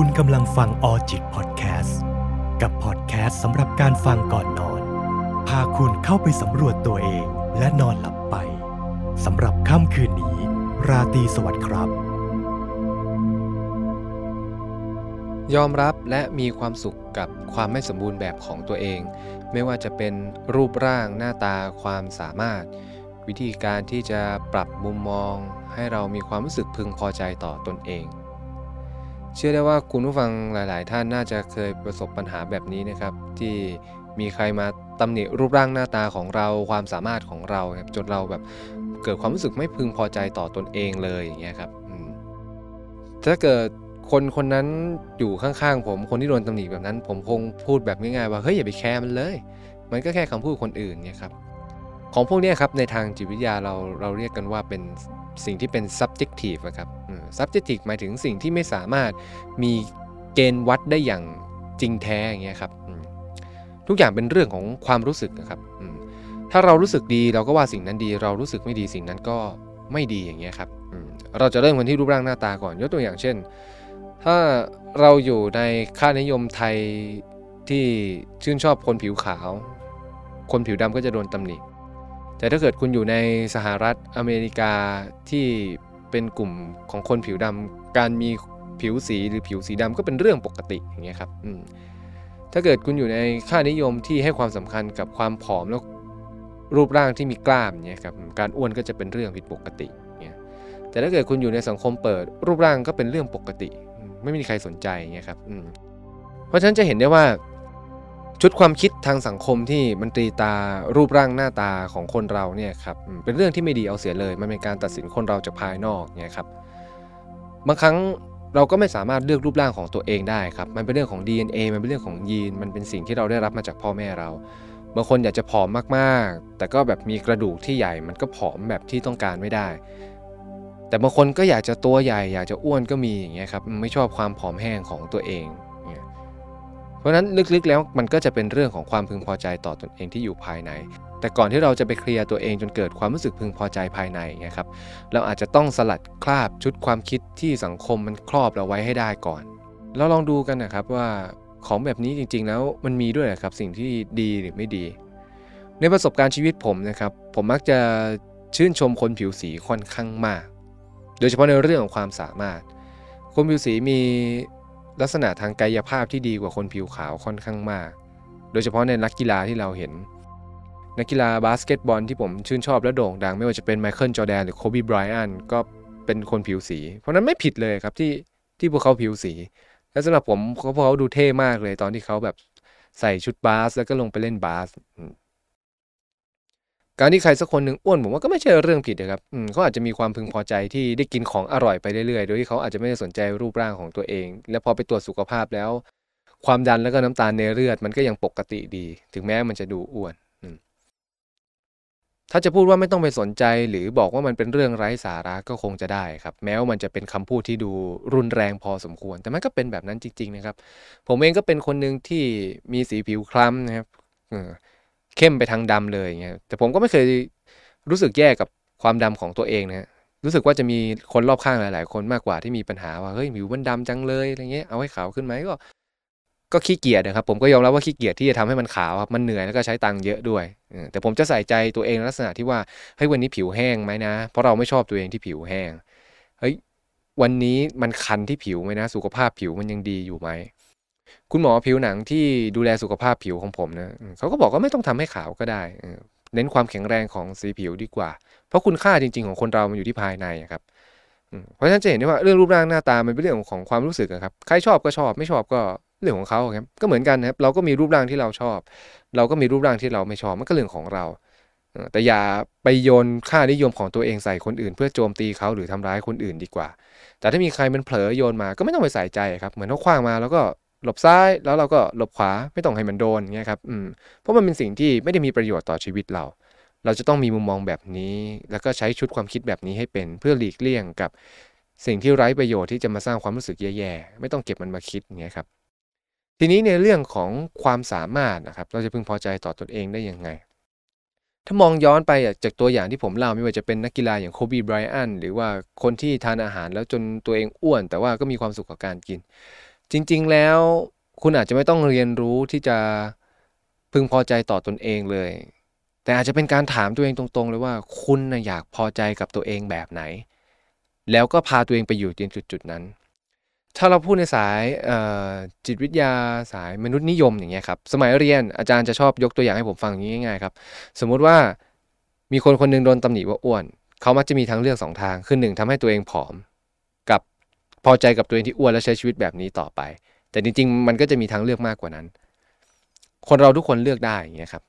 คุณกำลังฟังออจิตพอดแคสต์กับพอดแคสต์สำหรับการฟังก่อนนอน พาคุณเข้าไปสำรวจตัวเองและนอนหลับไปสำหรับค่ำคืนนี้ ราตรีสวัสดิ์ครับ ยอมรับและมีความสุขกับความไม่สมบูรณ์แบบของตัวเอง ไม่ว่าจะเป็นรูปร่างหน้าตาความสามารถ วิธีการที่จะปรับมุมมอง ให้เรามีความรู้สึกพึงพอใจต่อตนเอง เชื่อได้ว่าคุณผู้ฟังหลาย ๆ ท่านน่าจะเคยประสบปัญหาแบบนี้นะครับ ที่มีใครมาตำหนิรูปร่างหน้าตาของเราความสามารถของเราครับจนเราแบบเกิดความรู้สึกไม่พึงพอใจต่อตนเองเลยอย่างเงี้ยครับถ้าเกิดคนคนนั้นอยู่ข้างๆผมคนที่โดนตำหนิแบบนั้น ผมคงพูดแบบง่ายๆว่าเฮ้ยอย่าไปแคร์มันเลย มันก็แค่คำพูดคนอื่นเนี่ยครับของพวกนี้ครับในทางจิตวิทยาเราเราเรียกกันว่าเป็นสิ่งที่เป็น subjective ครับ subjective หมายถึงสิ่งที่ไม่สามารถมีเกณฑ์วัดได้อย่างจริงแท้อย่างเงี้ยครับทุกอย่างเป็นเรื่องของความรู้สึกนะครับถ้าเรารู้สึกดีเราก็ว่าสิ่งนั้นดี เรารู้สึกไม่ดีสิ่งนั้นก็ไม่ดีอย่างเงี้ยครับเราจะเริ่มกันที่รูปร่างหน้าตาก่อนยกตัวอย่างเช่น ถ้าเราอยู่ในค่านิยมไทยที่ชื่นชอบคนผิวขาว คนผิวดำก็จะโดนตำหนิแต่ถ้าเกิดคุณอยู่ในสหรัฐอเมริกาที่ เป็นกลุ่มของคนผิวดำการมีผิวสีหรือผิวสีดำก็เป็นเรื่องปกติอย่างเงี้ยครับถ้าเกิดคุณอยู่ในค่านิยมที่ให้ความสำคัญกับความผอมแล้วรูปร่างที่มีกล้ามเนี่ยครับการอ้วนก็จะเป็นเรื่องผิดปกติเนี่ยแต่ถ้าเกิดคุณอยู่ในสังคมเปิด รูปร่างก็เป็นเรื่องปกติ ไม่มีใครสนใจเงี้ยครับเพราะฉะนั้นจะเห็นได้ว่า ชุดความคิดทางสังคมที่มันตรีตารูปร่างหน้าตาของคนเราเนี่ยครับเป็นเรื่องที่ไม่ดีเอาเสียเลย มันเป็นการตัดสินคนเราจากภายนอกเนี่ยครับบางครั้งเราก็ไม่สามารถเลือกรูปร่างของตัวเองได้ครับมันเป็นเรื่องของ DNA มันเป็นเรื่องของยีน มันเป็นสิ่งที่เราได้รับมาจากพ่อแม่เราบางคนอยากจะผอมมากๆ แต่ก็แบบมีกระดูกที่ใหญ่ มันก็ผอมแบบที่ต้องการไม่ได้ แต่บางคนก็อยากจะตัวใหญ่ อยากจะอ้วนก็มีอย่างเงี้ยครับไม่ชอบความผอมแห้งของตัวเอง เพราะนั้นลึกๆแล้วมันก็จะเป็นเรื่องของความพึงพอใจต่อตอนเองที่อยู่ภายใน แต่ก่อนที่เราจะไปเคลียร์ตัวเองจนเกิดความรู้สึกพึงพอใจภายในเงี้ยครับเราอาจจะต้องสลัดคราบชุดความคิดที่สังคมมันครอบเราไว้ให้ได้ก่อน เราลองดูกันนะครับว่าของแบบนี้จริงๆ แล้วมันมีด้วยครับสิ่งที่ดีหรือไม่ดี ในประสบการณ์ชีวิตผมนะครับ ผมมักจะชื่นชมคนผิวสีค่อนข้างมาก โดยเฉพาะในเรื่องของความสามารถ คนผิวสีมี ลักษณะทางกายภาพที่ดีกว่าคนผิวขาวค่อนข้างมาก โดยเฉพาะในนักกีฬาที่เราเห็น นักกีฬาบาสเกตบอลที่ผมชื่นชอบและโด่งดัง ไม่ว่าจะเป็นไมเคิลจอแดนหรือโคบีไบรอันก็เป็นคนผิวสี เพราะนั้นไม่ผิดเลยครับที่ที่พวกเขาผิวสี และสำหรับผมเขาพวกเขาดูเท่มากเลยตอนที่เขาแบบใส่ชุดบาสแล้วก็ลงไปเล่นบาส การที่ใครสักคนหนึ่งอ้วนผมว่าก็ไม่ใช่เรื่องผิดนะครับเขาอาจจะมีความพึงพอใจที่ได้กินของอร่อยไปเรื่อยๆ โดยที่เขาอาจจะไม่ได้สนใจรูปร่างของตัวเอง แล้วพอไปตรวจสุขภาพแล้ว ความดันแล้วก็น้ำตาลในเลือดมันก็ยังปกติดี ถึงแม้มันจะดูอ้วนถ้าจะพูดว่าไม่ต้องไปสนใจหรือบอกว่ามันเป็นเรื่องไร้สาระก็คงจะได้ครับ แม้ว่ามันจะเป็นคำพูดที่ดูรุนแรงพอสมควร แต่มันก็เป็นแบบนั้นจริง ๆ นะครับ ผมเองก็เป็นคนหนึ่งที่มีสีผิวคล้ำนะครับ เข้มไปทางดำเลยเงี้ยแต่ผมก็ไม่เคยรู้สึกแย่กับความดำของตัวเองนะรู้สึกว่าจะมีคนรอบข้างหลาย ๆ คนมากกว่าที่มีปัญหาว่าเฮ้ยผิวมันดำจังเลยอะไรเงี้ยเอาให้ขาวขึ้นไหมก็ ก็ขี้เกียจนะครับ ผมก็ยอมรับว่าขี้เกียจที่จะทำให้มันขาวครับมันเหนื่อยแล้วก็ใช้ตังค์เยอะด้วยแต่ผมจะใส่ใจตัวเองลักษณะที่ว่าเฮ้ยวันนี้ผิวแห้งไหมนะ เพราะเราไม่ชอบตัวเองที่ผิวแห้งเฮ้ยวันนี้มันคันที่ผิวไหมนะ สุขภาพผิวมันยังดีอยู่ไหม คุณหมอผิวหนังที่ดูแลสุขภาพผิวของผมนะเขาก็บอกว่าไม่ต้องทำให้ขาวก็ได้ เน้นความแข็งแรงของสีผิวดีกว่า เพราะคุณค่าจริง ๆ ของคนเรามันอยู่ที่ภายในครับเพราะฉะนั้นจะเห็นได้ว่าเรื่องรูปร่างหน้าตามันเป็นเรื่องของความรู้สึกครับใครชอบก็ชอบไม่ชอบก็เรื่องของเขาครับก็เหมือนกันนะครับเราก็มีรูปร่างที่เราชอบ เราก็มีรูปร่างที่เราไม่ชอบมันก็เรื่องของเรา แต่อย่าไปโยนค่านิยมของตัวเองใส่คนอื่น เพื่อโจมตีเขาหรือทำร้ายคนอื่นดีกว่า แต่ถ้ามีใครมันเผลอโยนมาก็ไม่ต้องไปใส่ใจครับเหมือนเขาคว้างมาแล้วก็ หลบซ้ายแล้วเราก็หลบขวาไม่ต้องให้มันโดนเงี้ยครับอืมเพราะมันเป็นสิ่งที่ไม่ได้มีประโยชน์ต่อชีวิตเรา เราจะต้องมีมุมมองแบบนี้ แล้วก็ใช้ชุดความคิดแบบนี้ให้เป็นเพื่อหลีกเลี่ยงกับสิ่งที่ไร้ประโยชน์ที่จะมาสร้างความรู้สึกแย่ๆ ไม่ต้องเก็บมันมาคิดเงี้ยครับ ทีนี้ในเรื่องของความสามารถนะครับ เราจะพึงพอใจต่อตอนเองได้ยังไง ถ้ามองย้อนไปจากตัวอย่างที่ผมเล่าไม่ว่าจะเป็นนักกีฬาอย่างโคบีไบรอันหรือว่าคนที่ทานอาหารแล้วจนตัวเองอ้วน แต่ว่าก็มีความสุขกับการกิน จริง ๆ แล้วคุณอาจจะไม่ต้องเรียนรู้ที่จะพึงพอใจต่อตนเองเลย แต่อาจจะเป็นการถามตัวเองตรงๆ เลยว่าคุณนะอยากพอใจกับตัวเองแบบไหน แล้วก็พาตัวเองไปอยู่ในจุดๆนั้น ถ้าเราพูดในสายจิตวิทยาสายมนุษย์นิยมอย่างเงี้ยครับ สมัยเรียนอาจารย์จะชอบยกตัวอย่างให้ผมฟังอย่างนี้ง่ายๆครับ สมมุติว่ามีคนคนนึงโดนตำหนิว่าอ้วน เขามักจะมีทางเลือกสองทาง คือหนึ่งทำให้ตัวเองผอม พอใจกับตัวเองที่อ้วนแล้วใช้ชีวิตแบบนี้ต่อไป แต่จริงๆ มันก็จะมีทางเลือกมากกว่านั้น คนเราทุกคนเลือกได้อย่างเงี้ยครับ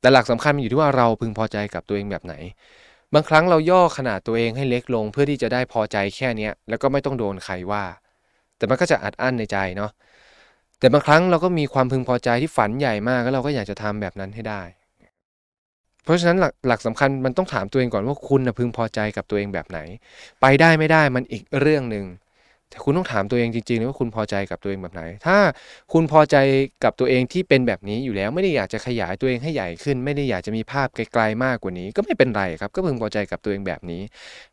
แต่หลักสำคัญมันอยู่ที่ว่าเราพึงพอใจกับตัวเองแบบไหน บางครั้งเราย่อขนาดตัวเองให้เล็กลง เพื่อที่จะได้พอใจแค่นี้แล้วก็ไม่ต้องโดนใครว่า แต่มันก็จะอัดอั้นในใจเนาะแต่บางครั้งเราก็มีความพึงพอใจที่ฝันใหญ่มากแล้วเราก็อยากจะทำแบบนั้นให้ได้ เพราะฉะนั้นหลักหลักสำคัญมันต้องถามตัวเองก่อนว่าคุณนะพึงพอใจกับตัวเองแบบไหน ไปได้ไม่ได้มันอีกเรื่องหนึ่ง แต่คุณต้องถามตัวเองจริงๆว่าคุณพอใจกับตัวเองแบบไหน ถ้าคุณพอใจกับตัวเองที่เป็นแบบนี้อยู่แล้วไม่ได้อยากจะขยายตัวเองให้ใหญ่ขึ้น ไม่ได้อยากจะมีภาพไกลๆมากกว่านี้ ก็ไม่เป็นไรครับ ก็พึงพอใจกับตัวเองแบบนี้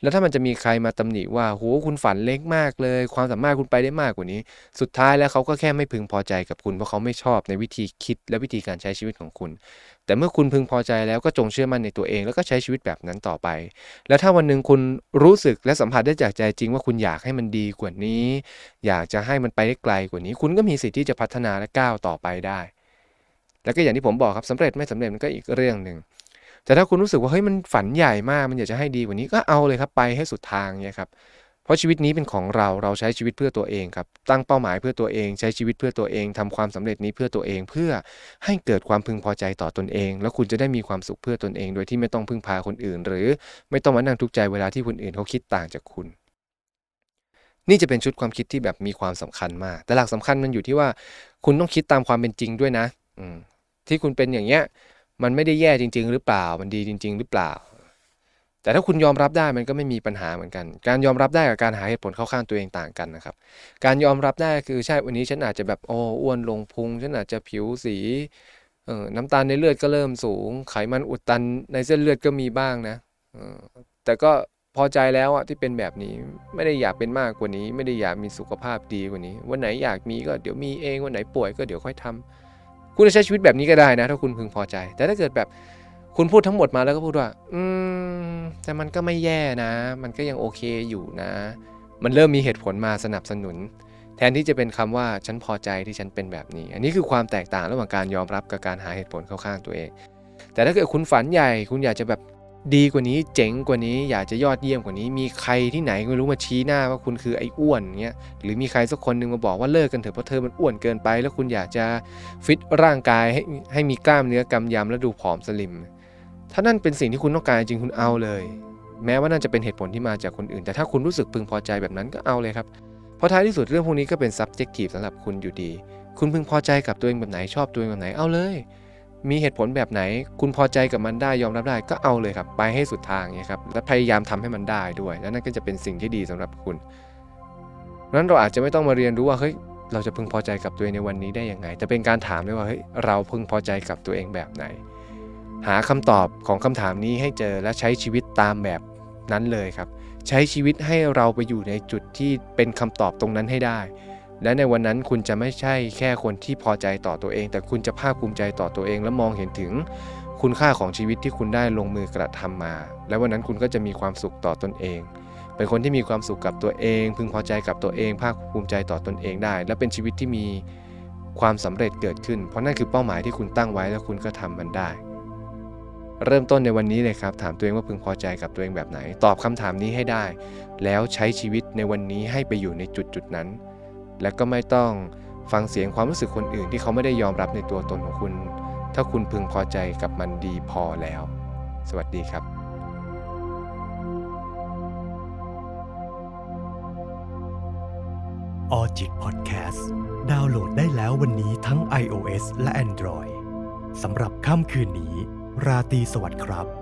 แล้วถ้ามันจะมีใครมาตำหนิว่าโหคุณฝันเล็กมากเลย ความสามารถคุณไปได้มากกว่านี้ สุดท้ายแล้วเขาก็แค่ไม่พึงพอใจกับคุณเพราะเขาไม่ชอบในวิธีคิดและวิธีการใช้ชีวิตของคุณแต่เมื่อคุณพึงพอใจแล้วก็จงเชื่อมั่นในตัวเอง แล้วก็ใช้ชีวิตแบบนั้นต่อไป แล้วถ้าวันหนึ่งคุณรู้สึกและสัมผัสได้จากใจจริงว่าคุณอยากให้มันดีกว่านี้ อยากจะให้มันไปได้ไกลกว่านี้ คุณก็มีสิทธิ์ที่จะพัฒนาและก้าวต่อไปได้ แล้วก็อย่างที่ผมบอกครับสำเร็จไม่สำเร็จมันก็อีกเรื่องหนึ่งแต่ถ้าคุณรู้สึกว่าเฮ้ยมันฝันใหญ่มาก มันอยากจะให้ดีกว่านี้ก็เอาเลยครับไปให้สุดทางเนี่ยครับ เพราะชีวิตนี้เป็นของเราเราใช้ชีวิตเพื่อตัวเองครับ ตั้งเป้าหมายเพื่อตัวเองใช้ชีวิตเพื่อตัวเองทำความสำเร็จนี้เพื่อตัวเอง เพื่อให้เกิดความพึงพอใจต่อตนเอง แล้วคุณจะได้มีความสุขเพื่อตนเอง โดยที่ไม่ต้องพึ่งพาคนอื่น หรือไม่ต้องมานั่งทุกข์ใจเวลาที่คนอื่นเขาคิดต่างจากคุณ นี่จะเป็นชุดความคิดที่แบบมีความสำคัญมาก แต่หลักสำคัญมันอยู่ที่ว่า คุณต้องคิดตามความเป็นจริงด้วยนะ อืที่คุณเป็นอย่างเงี้ยมันไม่ได้แย่จริง ๆ หรือเปล่ามันดีจริง ๆ หรือเปล่า แต่ถ้าคุณยอมรับได้มันก็ไม่มีปัญหาเหมือนกัน การยอมรับได้กับการหาเหตุผลเข้าข้างตัวเองต่างกันนะครับ การยอมรับได้คือใช่วันนี้ฉันอาจจะแบบโอ้อ้วนลงพุงฉันอาจจะผิวสีเออน้ำตาลในเลือดก็เริ่มสูง ไขมันอุดตันในเส้นเลือดก็มีบ้างนะออแต่ก็พอใจแล้วอะที่เป็นแบบนี้ไม่ได้อยากเป็นมากกว่านี้ ไม่ได้อยากมีสุขภาพดีกว่านี้ วันไหนอยากมีก็เดี๋ยวมีเองวันไหนป่วยก็เดี๋ยวค่อยทำคุณจะใช้ชีวิตแบบนี้ก็ได้นะ ถ้าคุณพึงพอใจ แต่ถ้าเกิดแบบ คุณพูดทั้งหมดมาแล้วก็พูดว่า อืม แต่มันก็ไม่แย่นะ มันก็ยังโอเคอยู่นะ มันเริ่มมีเหตุผลมาสนับสนุน แทนที่จะเป็นคำว่าฉันพอใจที่ฉันเป็นแบบนี้ อันนี้คือความแตกต่างระหว่างการยอมรับกับการหาเหตุผลเข้าข้างตัวเอง แต่ถ้าเกิดคุณฝันใหญ่ คุณอยากจะแบบดีกว่านี้ เจ๋งกว่านี้ อยากจะยอดเยี่ยมกว่านี้ มีใครที่ไหนไม่รู้มาชี้หน้าว่าคุณคือไอ้อ้วนเงี้ย หรือมีใครสักคนนึงมาบอกว่าเลิกกันเถอะเพราะเธอมันอ้วนเกินไป แล้วคุณอยากจะฟิตร่างกายให้ให้มีกล้ามเนื้อกำยำแล้วดูผอมสลิม ถ้านั่นเป็นสิ่งที่คุณต้องการจริงคุณเอาเลย แม้ว่านั่นจะเป็นเหตุผลที่มาจากคนอื่น แต่ถ้าคุณรู้สึกพึงพอใจแบบนั้นก็เอาเลยครับ เพราะท้ายที่สุดเรื่องพวกนี้ก็เป็น subjective สำหรับคุณอยู่ดี คุณพึงพอใจกับตัวเองแบบไหนชอบตัวเองแบบไหนเอาเลย มีเหตุผลแบบไหน คุณพอใจกับมันได้ยอมรับได้ก็เอาเลยครับ ไปให้สุดทางเนี่ยครับและพยายามทำให้มันได้ด้วย แล้วนั่นก็จะเป็นสิ่งที่ดีสำหรับคุณนั้นเราอาจจะไม่ต้องมาเรียนรู้ว่าเฮ้ยเราจะพึงพอใจกับตัวเองในวันนี้ได้ยังไง แต่เป็นการถามด้วยว่าเฮ้ยเราพึงพอใจกับตัวเองแบบไหน หาคำตอบของคำถามนี้ให้เจอและใช้ชีวิตตามแบบนั้นเลยครับ ใช้ชีวิตให้เราไปอยู่ในจุดที่เป็นคำตอบตรงนั้นให้ได้ และในวันนั้นคุณจะไม่ใช่แค่คนที่พอใจต่อตัวเอง แต่คุณจะภาคภูมิใจต่อตัวเอง และมองเห็นถึงคุณค่าของชีวิตที่คุณได้ลงมือกระทำมา และวันนั้นคุณก็จะมีความสุขต่อตนเอง เป็นคนที่มีความสุขกับตัวเอง พึงพอใจกับตัวเอง ภาคภูมิใจต่อตนเองได้ และเป็นชีวิตที่มีความสำเร็จเกิดขึ้น เพราะนั่นคือเป้าหมายที่คุณตั้งไว้และคุณก็ทำมันได้ เริ่มต้นในวันนี้เลยครับถามตัวเองว่าพึงพอใจกับตัวเองแบบไหน ตอบคำถามนี้ให้ได้ แล้วใช้ชีวิตในวันนี้ให้ไปอยู่ในจุดจุดนั้น และก็ไม่ต้องฟังเสียงความรู้สึกคนอื่นที่เขาไม่ได้ยอมรับในตัวตนของคุณ ถ้าคุณพึงพอใจกับมันดีพอแล้ว สวัสดีครับออจิตพอดแคสต์ดาวน์โหลดได้แล้ววันนี้ทั้ง iOS และ Android สำหรับค่ำคืนนี้ ราตรีสวัสดิ์ครับ